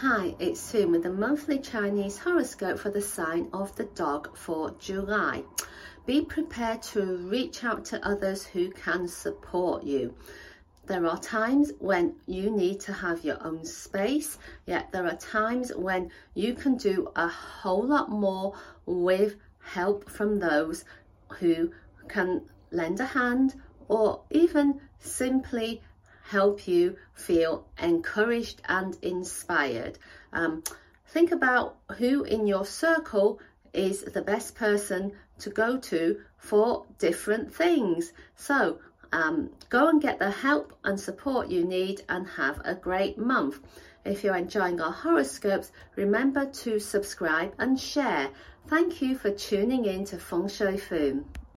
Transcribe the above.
Hi, it's Sue with the monthly Chinese horoscope for the sign of the dog for July. Be prepared to reach out to others who can support you. There are times when you need to have your own space, yet there are times when you can do a whole lot more with help from those who can lend a hand or even simply help you feel encouraged and inspired. Um, think about who in your circle is the best person to go to for different things. So um, go and get the help and support you need and have a great month. If you're enjoying our horoscopes, remember to subscribe and share. Thank you for tuning in to Feng Shui Foon.